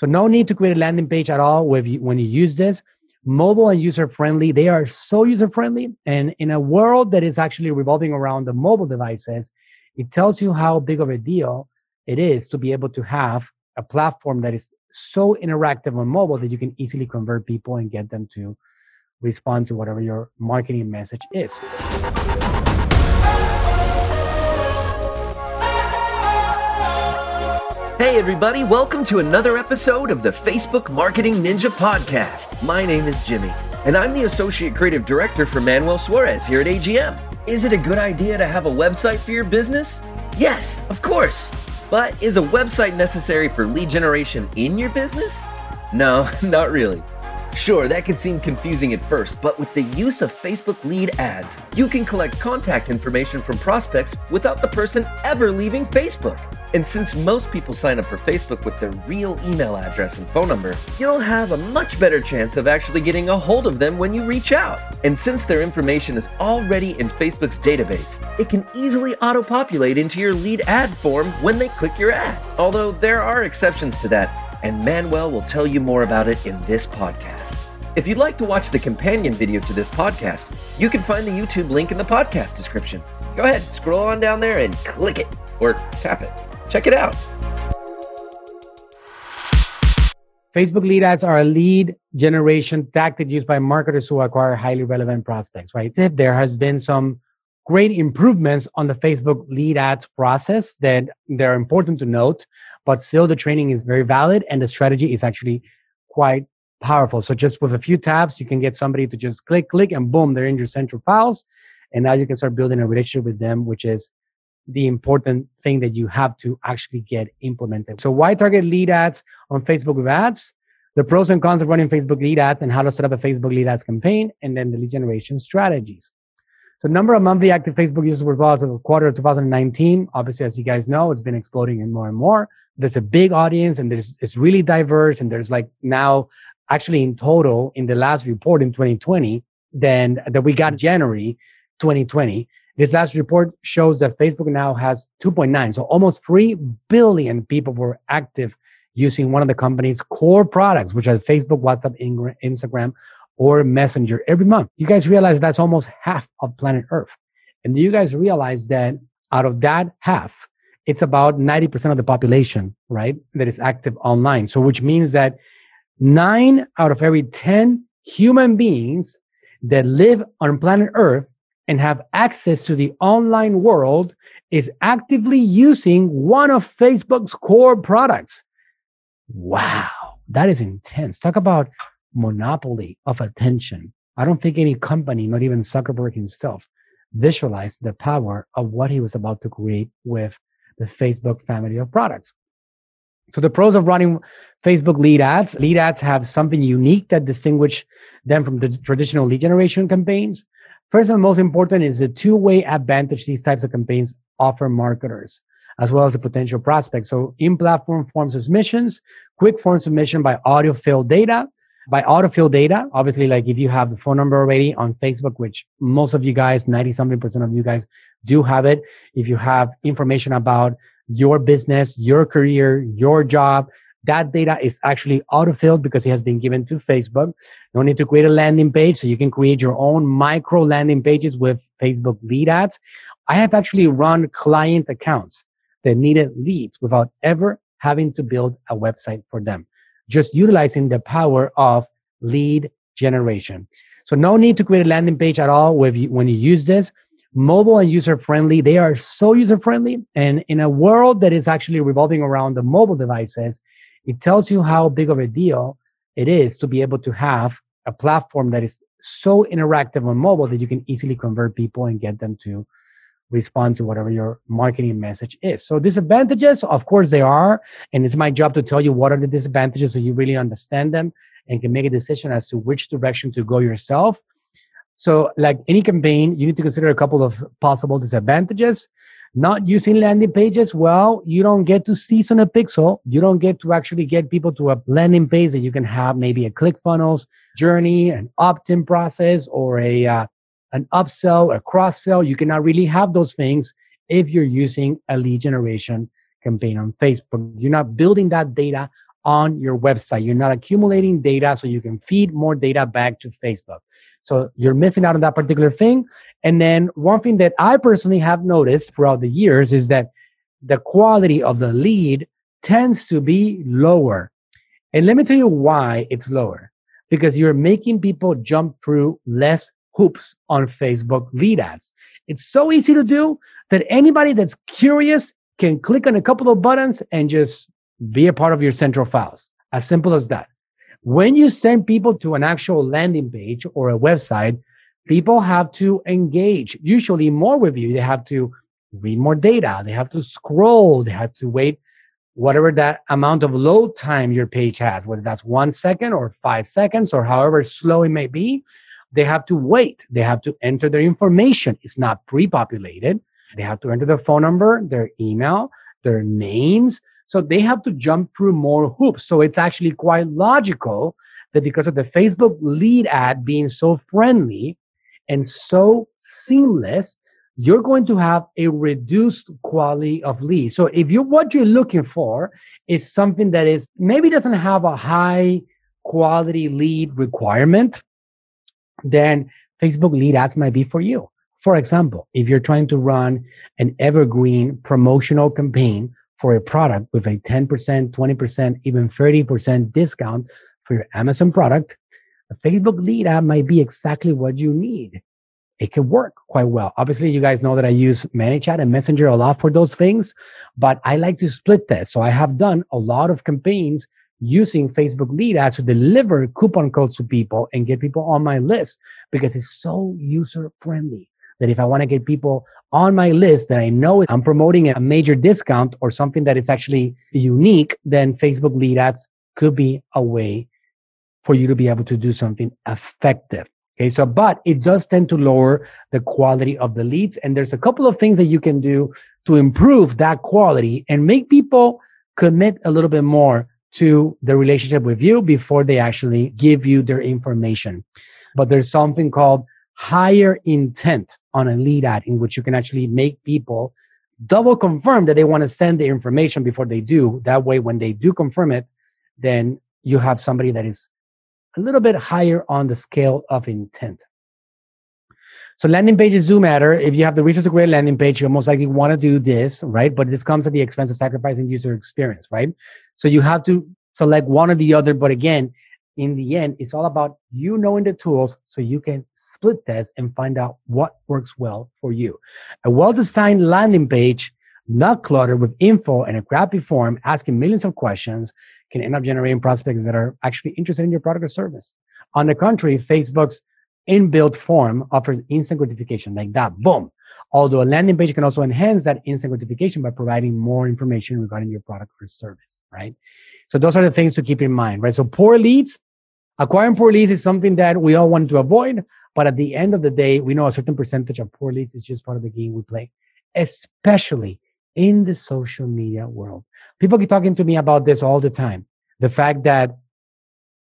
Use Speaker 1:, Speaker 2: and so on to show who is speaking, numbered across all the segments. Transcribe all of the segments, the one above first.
Speaker 1: So no need to create a landing page at all when you, when you use this. Mobile and user friendly. They are so user friendly. And in a world that is actually revolving around the mobile devices, it tells you how big of a deal it is to be able to have a platform that is so interactive on mobile that you can easily convert people and get them to respond to whatever your marketing message is.
Speaker 2: Hey, everybody, welcome to another episode of the Facebook Marketing Ninja Podcast. My name is Jimmy, and I'm the Associate Creative Director for Manuel Suarez here at AGM. Is it a good idea to have a website for your business? Yes, of course. But is a website necessary for lead generation in your business? No, not really. Sure, that can seem confusing at first, but with the use of Facebook lead ads, you can collect contact information from prospects without the person ever leaving Facebook. And since most people sign up for Facebook with their real email address and phone number, you'll have a much better chance of actually getting a hold of them when you reach out. And since their information is already in Facebook's database, it can easily auto populate into your lead ad form when they click your ad. Although there are exceptions to that, and Manuel will tell you more about it in this podcast. If you'd like to watch the companion video to this podcast, you can find the YouTube link in the podcast description. Go ahead, scroll on down there and click it or tap it. Check it out.
Speaker 1: Facebook lead ads are a lead generation tactic used by marketers who acquire highly relevant prospects, right? There has been some great improvements on the Facebook lead ads process that they're important to note, but still the training is very valid and the strategy is actually quite powerful. So just with a few tabs, you can get somebody to just click, click, and boom, they're in your central files. And now you can start building a relationship with them, which is the important thing that you have to actually get implemented. So why target lead ads on Facebook with ads? The pros and cons of running Facebook lead ads and how to set up a Facebook lead ads campaign, and then the lead generation strategies. So number of monthly active Facebook users were as of quarter of 2019. Obviously, as you guys know, it's been exploding and more and more. There's a big audience and there's it's really diverse. And there's like now actually in total in the last report in 2020, then that we got January 2020, this last report shows that Facebook now has 2.9. So almost 3 billion people were active using one of the company's core products, which are Facebook, WhatsApp, Instagram, or Messenger every month. You guys realize that's almost half of planet Earth. And do you guys realize that out of that half, it's about 90% of the population, right, that is active online. So, which means that nine out of every 10 human beings that live on planet Earth and have access to the online world is actively using one of Facebook's core products. Wow, that is intense. Talk about monopoly of attention. I don't think any company, not even Zuckerberg himself, visualized the power of what he was about to create with the Facebook family of products. So the pros of running Facebook lead ads, lead ads have something unique that distinguish them from the traditional lead generation campaigns. First and most important is the two-way advantage these types of campaigns offer marketers, as well as the potential prospects. So in-platform form submissions, quick form submission by auto fill data, by auto-fill data. Obviously, like if you have the phone number already on Facebook, which most of you guys, 90 something percent of you guys do have it. If you have information about your business, your career, your job, that data is actually auto-filled because it has been given to Facebook. No need to create a landing page, so you can create your own micro landing pages with Facebook lead ads. I have actually run client accounts that needed leads without ever having to build a website for them, just utilizing the power of lead generation. So no need to create a landing page at all when you use this mobile and user friendly. They are so user friendly. And in a world that is actually revolving around the mobile devices, it tells you how big of a deal it is to be able to have a platform that is so interactive on mobile that you can easily convert people and get them to respond to whatever your marketing message is. So disadvantages, of course they are, and it's my job to tell you what are the disadvantages so you really understand them and can make a decision as to which direction to go yourself. So like any campaign, you need to consider a couple of possible disadvantages. Not using landing pages, well, you don't get to season a pixel. You don't get to actually get people to a landing page that you can have maybe a ClickFunnels journey, an opt-in process, or a uh, an upsell, a cross sell. You cannot really have those things if you're using a lead generation campaign on Facebook. You're not building that data on your website. You're not accumulating data so you can feed more data back to Facebook. So you're missing out on that particular thing. And then one thing that I personally have noticed throughout the years is that the quality of the lead tends to be lower. And let me tell you why it's lower. Because you're making people jump through less hoops on Facebook lead ads. It's so easy to do that anybody that's curious can click on a couple of buttons and just be a part of your central files. As simple as that. When you send people to an actual landing page or a website, people have to engage usually more with you. They have to read more data. They have to scroll. They have to wait whatever that amount of load time your page has, whether that's one second or five seconds or however slow it may be. They have to wait. They have to enter their information. It's not pre populated. They have to enter their phone number, their email, their names. So they have to jump through more hoops. So it's actually quite logical that because of the Facebook lead ad being so friendly and so seamless, you're going to have a reduced quality of lead. So if you what you're looking for is something that is maybe doesn't have a high quality lead requirement, then Facebook lead ads might be for you. For example, if you're trying to run an evergreen promotional campaign for a product with a 10%, 20%, even 30% discount for your Amazon product, a Facebook lead ad might be exactly what you need. It can work quite well. Obviously, you guys know that I use ManyChat and Messenger a lot for those things, but I like to split this. So I have done a lot of campaigns using Facebook lead ads to deliver coupon codes to people and get people on my list because it's so user friendly that if I want to get people on my list that I know I'm promoting a major discount or something that is actually unique, then Facebook lead ads could be a way for you to be able to do something effective. Okay. So, but it does tend to lower the quality of the leads. And there's a couple of things that you can do to improve that quality and make people commit a little bit more to the relationship with you before they actually give you their information. But there's something called higher intent on a lead ad in which you can actually make people double confirm that they want to send the information before they do. That way, when they do confirm it, then you have somebody that is a little bit higher on the scale of intent. So landing pages do matter. If you have the resource to create a landing page, you most likely want to do this, right? But this comes at the expense of sacrificing user experience, right? So you have to select one or the other. But again, in the end, it's all about you knowing the tools so you can split test and find out what works well for you. A well-designed landing page, not cluttered with info and a crappy form asking millions of questions can end up generating prospects that are actually interested in your product or service. On the contrary, Facebook's inbuilt form offers instant gratification like that. Boom. Although a landing page can also enhance that instant gratification by providing more information regarding your product or service, right? So those are the things to keep in mind, right? So poor leads, acquiring poor leads is something that we all want to avoid. But at the end of the day, we know a certain percentage of poor leads is just part of the game we play, especially in the social media world. People keep talking to me about this all the time. The fact that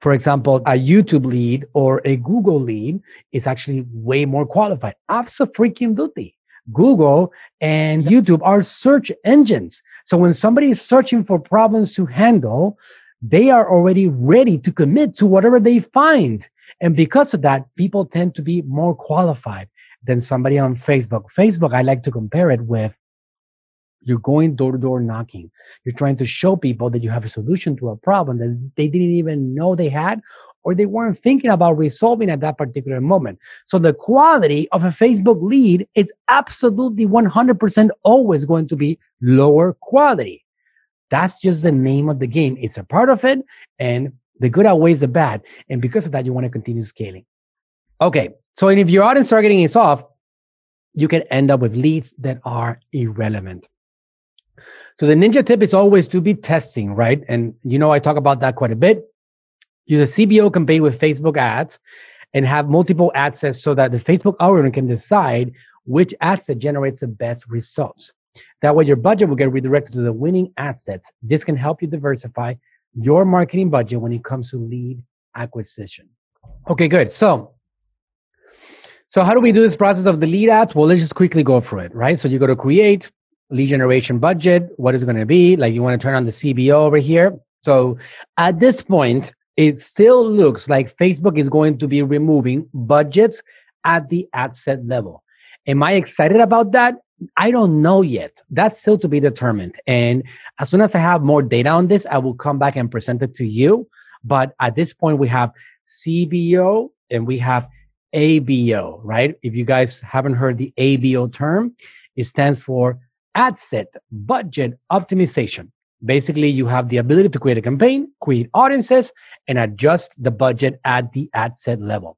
Speaker 1: for example, a YouTube lead or a Google lead is actually way more qualified. Absolutely. Google and YouTube are search engines. So when somebody is searching for problems to handle, they are already ready to commit to whatever they find. And because of that, people tend to be more qualified than somebody on Facebook. Facebook, I like to compare it with you're going door to door knocking. You're trying to show people that you have a solution to a problem that they didn't even know they had or they weren't thinking about resolving at that particular moment. So the quality of a Facebook lead is absolutely 100% always going to be lower quality. That's just the name of the game. It's a part of it and the good outweighs the bad. And because of that, you want to continue scaling. Okay. So if your audience targeting is off, you can end up with leads that are irrelevant. So the ninja tip is always to be testing, right? And you know, I talk about that quite a bit. Use a CBO campaign with Facebook ads and have multiple ad sets so that the Facebook algorithm can decide which ad set generates the best results. That way, your budget will get redirected to the winning ad sets. This can help you diversify your marketing budget when it comes to lead acquisition. Okay, good. So, so how do we do this process of the lead ads? Well, let's just quickly go through it, right? So you go to create, lead generation budget, what is going to be? Like you want to turn on the CBO over here. So at this point, it still looks like Facebook is going to be removing budgets at the ad set level. Am I excited about that? I don't know yet. That's still to be determined. And as soon as I have more data on this, I will come back and present it to you. But at this point, we have CBO and we have ABO, right? If you guys haven't heard the ABO term, it stands for ad set budget optimization. Basically, you have the ability to create a campaign, create audiences, and adjust the budget at the ad set level.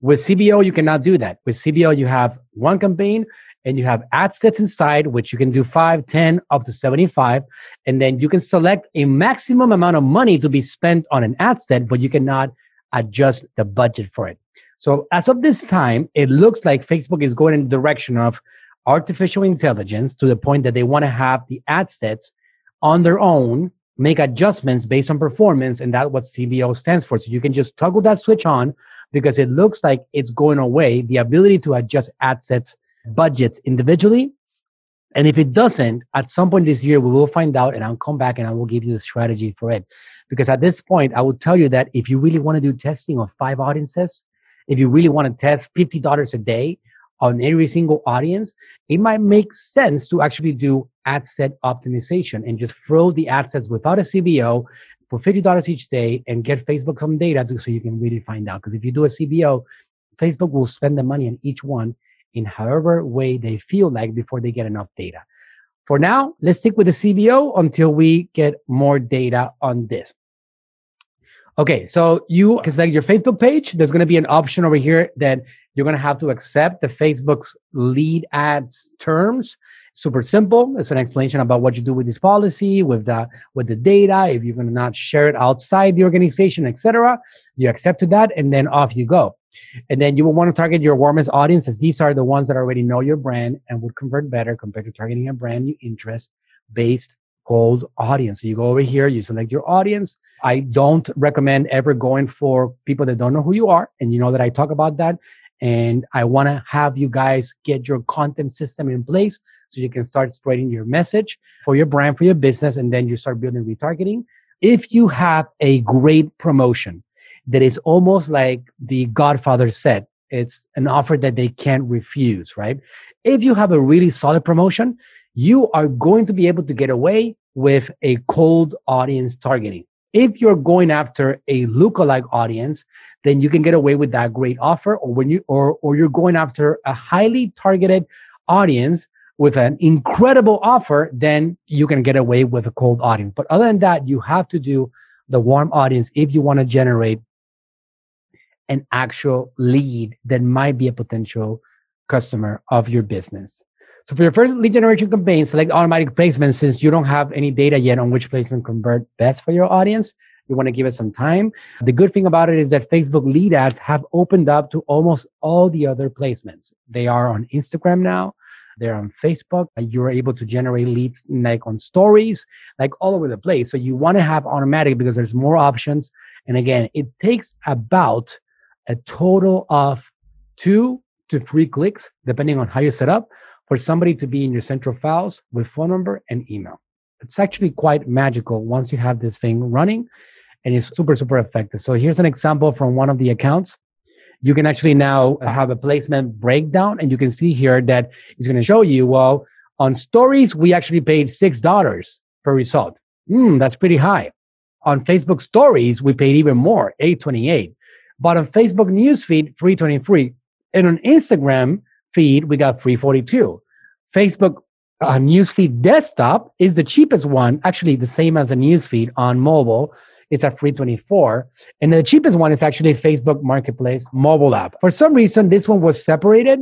Speaker 1: With CBO, you cannot do that. With CBO, you have one campaign and you have ad sets inside, which you can do 5, 10, up to 75. And then you can select a maximum amount of money to be spent on an ad set, but you cannot adjust the budget for it. So as of this time, it looks like Facebook is going in the direction of artificial intelligence to the point that they want to have the ad sets on their own, make adjustments based on performance, and that's what CBO stands for. So you can just toggle that switch on because it looks like it's going away, the ability to adjust ad sets budgets individually. And if it doesn't, at some point this year, we will find out and I'll come back and I will give you the strategy for it. Because at this point, I will tell you that if you really want to do testing of five audiences, if you really want to test $50 a day on every single audience, it might make sense to actually do ad set optimization and just throw the ad sets without a CBO for $50 each day and get Facebook some data to, so you can really find out. Because if you do a CBO, Facebook will spend the money on each one in however way they feel like before they get enough data. For now, let's stick with the CBO until we get more data on this. Okay, so you can select your Facebook page. There's going to be an option over here that you're going to have to accept the Facebook's lead ads terms. Super simple. It's an explanation about what you do with this policy, with the with the data. If you're going to not share it outside the organization, etc., you accept that, and then off you go. And then you will want to target your warmest audience, as these are the ones that already know your brand and would convert better compared to targeting a brand new interest based cold audience. So you go over here, you select your audience. I don't recommend ever going for people that don't know who you are. And you know that I talk about that. And I want to have you guys get your content system in place so you can start spreading your message for your brand, for your business, and then you start building retargeting. If you have a great promotion that is almost like the Godfather said, it's an offer that they can't refuse, right? If you have a really solid promotion, you are going to be able to get away with a cold audience targeting. If you're going after a lookalike audience, then you can get away with that great offer. Or when you or or you're going after a highly targeted audience with an incredible offer, then you can get away with a cold audience. But other than that, you have to do the warm audience if you want to generate an actual lead that might be a potential customer of your business. So for your first lead generation campaign, select automatic placement since you don't have any data yet on which placement convert best for your audience. You want to give it some time. The good thing about it is that Facebook lead ads have opened up to almost all the other placements. They are on Instagram now. They're on Facebook. You're able to generate leads like on stories, like all over the place. So you want to have automatic because there's more options. And again, it takes about a total of two to three clicks, depending on how you set up, for somebody to be in your central files with phone number and email. It's actually quite magical once you have this thing running and it's super, super effective. So here's an example from one of the accounts. You can actually now have a placement breakdown and you can see here that it's going to show you, well, on stories, we actually paid $6 per result. Hmm, that's pretty high. On Facebook stories, we paid even more, 828. But on Facebook newsfeed, 323. And on Instagram feed, we got 342. Facebook uh, newsfeed desktop is the cheapest one, actually the same as a newsfeed on mobile. It's at 324. And the cheapest one is actually Facebook Marketplace mobile app. For some reason, this one was separated.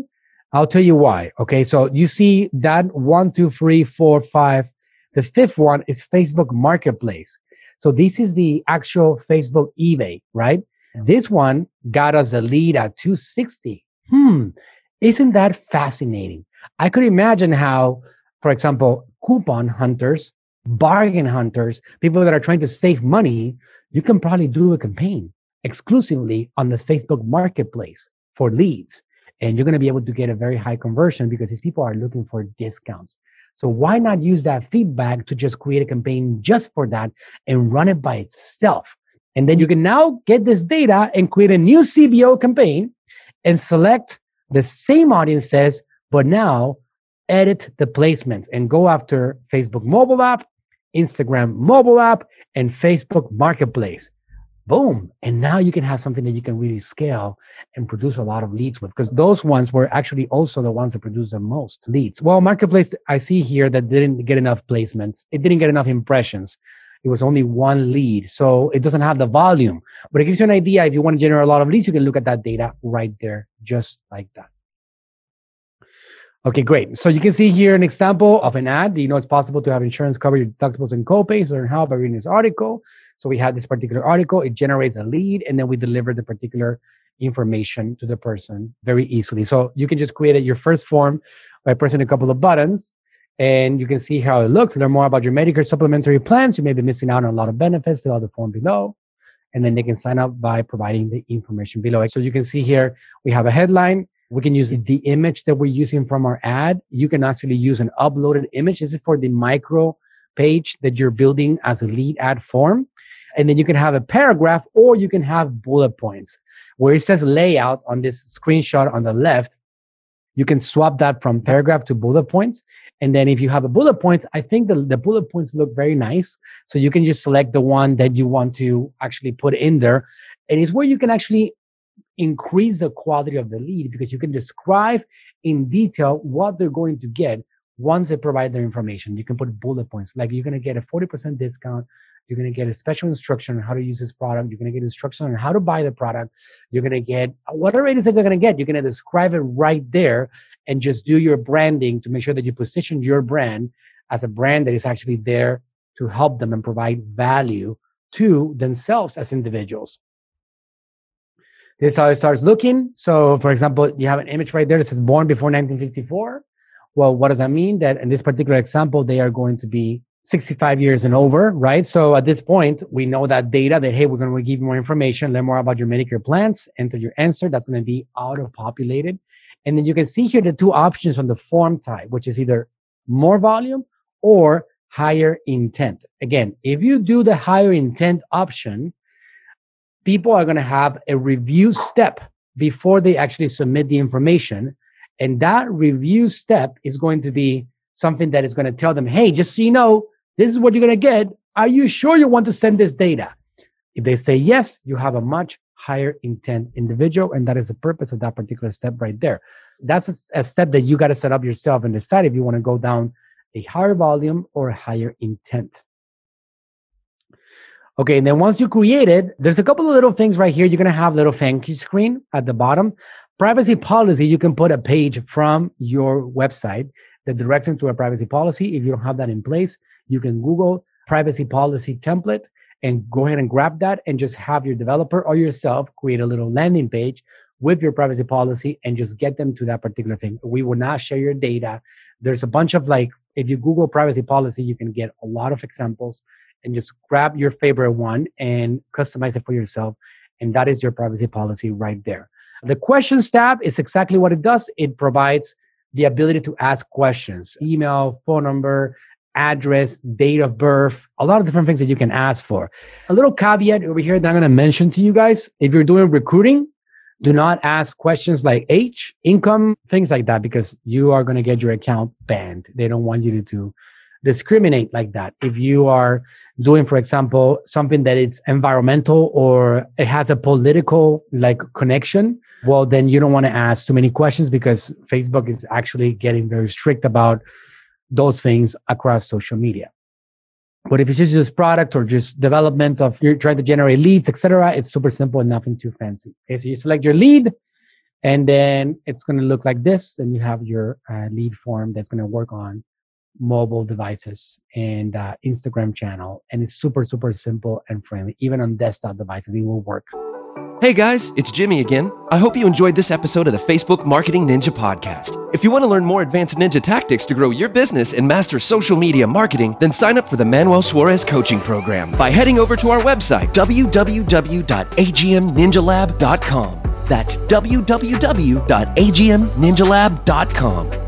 Speaker 1: I'll tell you why. Okay. So you see that one, two, three, four, five. The fifth one is Facebook Marketplace. So this is the actual Facebook eBay, right? This one got us a lead at 260. Hmm, isn't that fascinating? I could imagine how, for example, coupon hunters, bargain hunters, people that are trying to save money, you can probably do a campaign exclusively on the Facebook marketplace for leads. And you're going to be able to get a very high conversion because these people are looking for discounts. So why not use that feedback to just create a campaign just for that and run it by itself? And then you can now get this data and create a new CBO campaign and select the same audience says, but now edit the placements and go after Facebook mobile app, Instagram mobile app, and Facebook marketplace. Boom. And now you can have something that you can really scale and produce a lot of leads with because those ones were actually also the ones that produce the most leads. Well, marketplace, I see here that didn't get enough placements. It didn't get enough impressions it was only one lead. So it doesn't have the volume, but it gives you an idea. If you want to generate a lot of leads, you can look at that data right there, just like that. Okay, great. So you can see here an example of an ad. You know, it's possible to have insurance cover your deductibles and copays. Learn how by reading this article. So we have this particular article. It generates a lead, and then we deliver the particular information to the person very easily. So you can just create your first form by pressing a couple of buttons, and you can see how it looks. Learn more about your Medicare supplementary plans. You may be missing out on a lot of benefits. Fill out the form below. And then they can sign up by providing the information below. So you can see here, we have a headline. We can use the image that we're using from our ad. You can actually use an uploaded image. This is for the micro page that you're building as a lead ad form. And then you can have a paragraph or you can have bullet points. Where it says layout on this screenshot on the left, you can swap that from paragraph to bullet points and then if you have a bullet points, I think the, the bullet points look very nice. So you can just select the one that you want to actually put in there. And it's where you can actually increase the quality of the lead because you can describe in detail what they're going to get once they provide their information. You can put bullet points like you're going to get a 40% discount. You're going to get a special instruction on how to use this product. You're going to get instruction on how to buy the product. You're going to get uh, whatever it is that they're going to get. You're going to describe it right there and just do your branding to make sure that you position your brand as a brand that is actually there to help them and provide value to themselves as individuals. This is how it starts looking. So, for example, you have an image right there that says born before 1954. Well, what does that mean? That in this particular example, they are going to be 65 years and over, right? So at this point, we know that data that, hey, we're going to give you more information, learn more about your Medicare plans, enter your answer. That's going to be auto populated. And then you can see here the two options on the form type, which is either more volume or higher intent. Again, if you do the higher intent option, people are going to have a review step before they actually submit the information. And that review step is going to be something that is going to tell them, hey, just so you know, this is what you're going to get. Are you sure you want to send this data? If they say yes, you have a much higher intent individual. And that is the purpose of that particular step right there. That's a, a step that you got to set up yourself and decide if you want to go down a higher volume or a higher intent. Okay, and then once you create it, there's a couple of little things right here. You're gonna have little thank you screen at the bottom. Privacy policy, you can put a page from your website that directs them to a privacy policy. If you don't have that in place, you can Google privacy policy template and go ahead and grab that and just have your developer or yourself create a little landing page with your privacy policy and just get them to that particular thing. We will not share your data. There's a bunch of like, if you Google privacy policy, you can get a lot of examples and just grab your favorite one and customize it for yourself. And that is your privacy policy right there. The questions tab is exactly what it does. It provides the ability to ask questions, email, phone number, address, date of birth, a lot of different things that you can ask for. A little caveat over here that I'm going to mention to you guys if you're doing recruiting, do not ask questions like age, income, things like that, because you are going to get your account banned. They don't want you to, discriminate like that. If you are doing, for example, something that is environmental or it has a political like connection, well, then you don't want to ask too many questions because Facebook is actually getting very strict about those things across social media. But if it's just product or just development of you're trying to generate leads, etc., it's super simple and nothing too fancy. Okay, so you select your lead, and then it's going to look like this. And you have your uh, lead form that's going to work on mobile devices and uh, Instagram channel, and it's super super simple and friendly. Even on desktop devices, it will work.
Speaker 2: Hey guys, it's Jimmy again. I hope you enjoyed this episode of the Facebook Marketing Ninja podcast. If you want to learn more advanced ninja tactics to grow your business and master social media marketing, then sign up for the Manuel Suarez coaching program by heading over to our website, www.agmninjalab.com. That's www.agmninjalab.com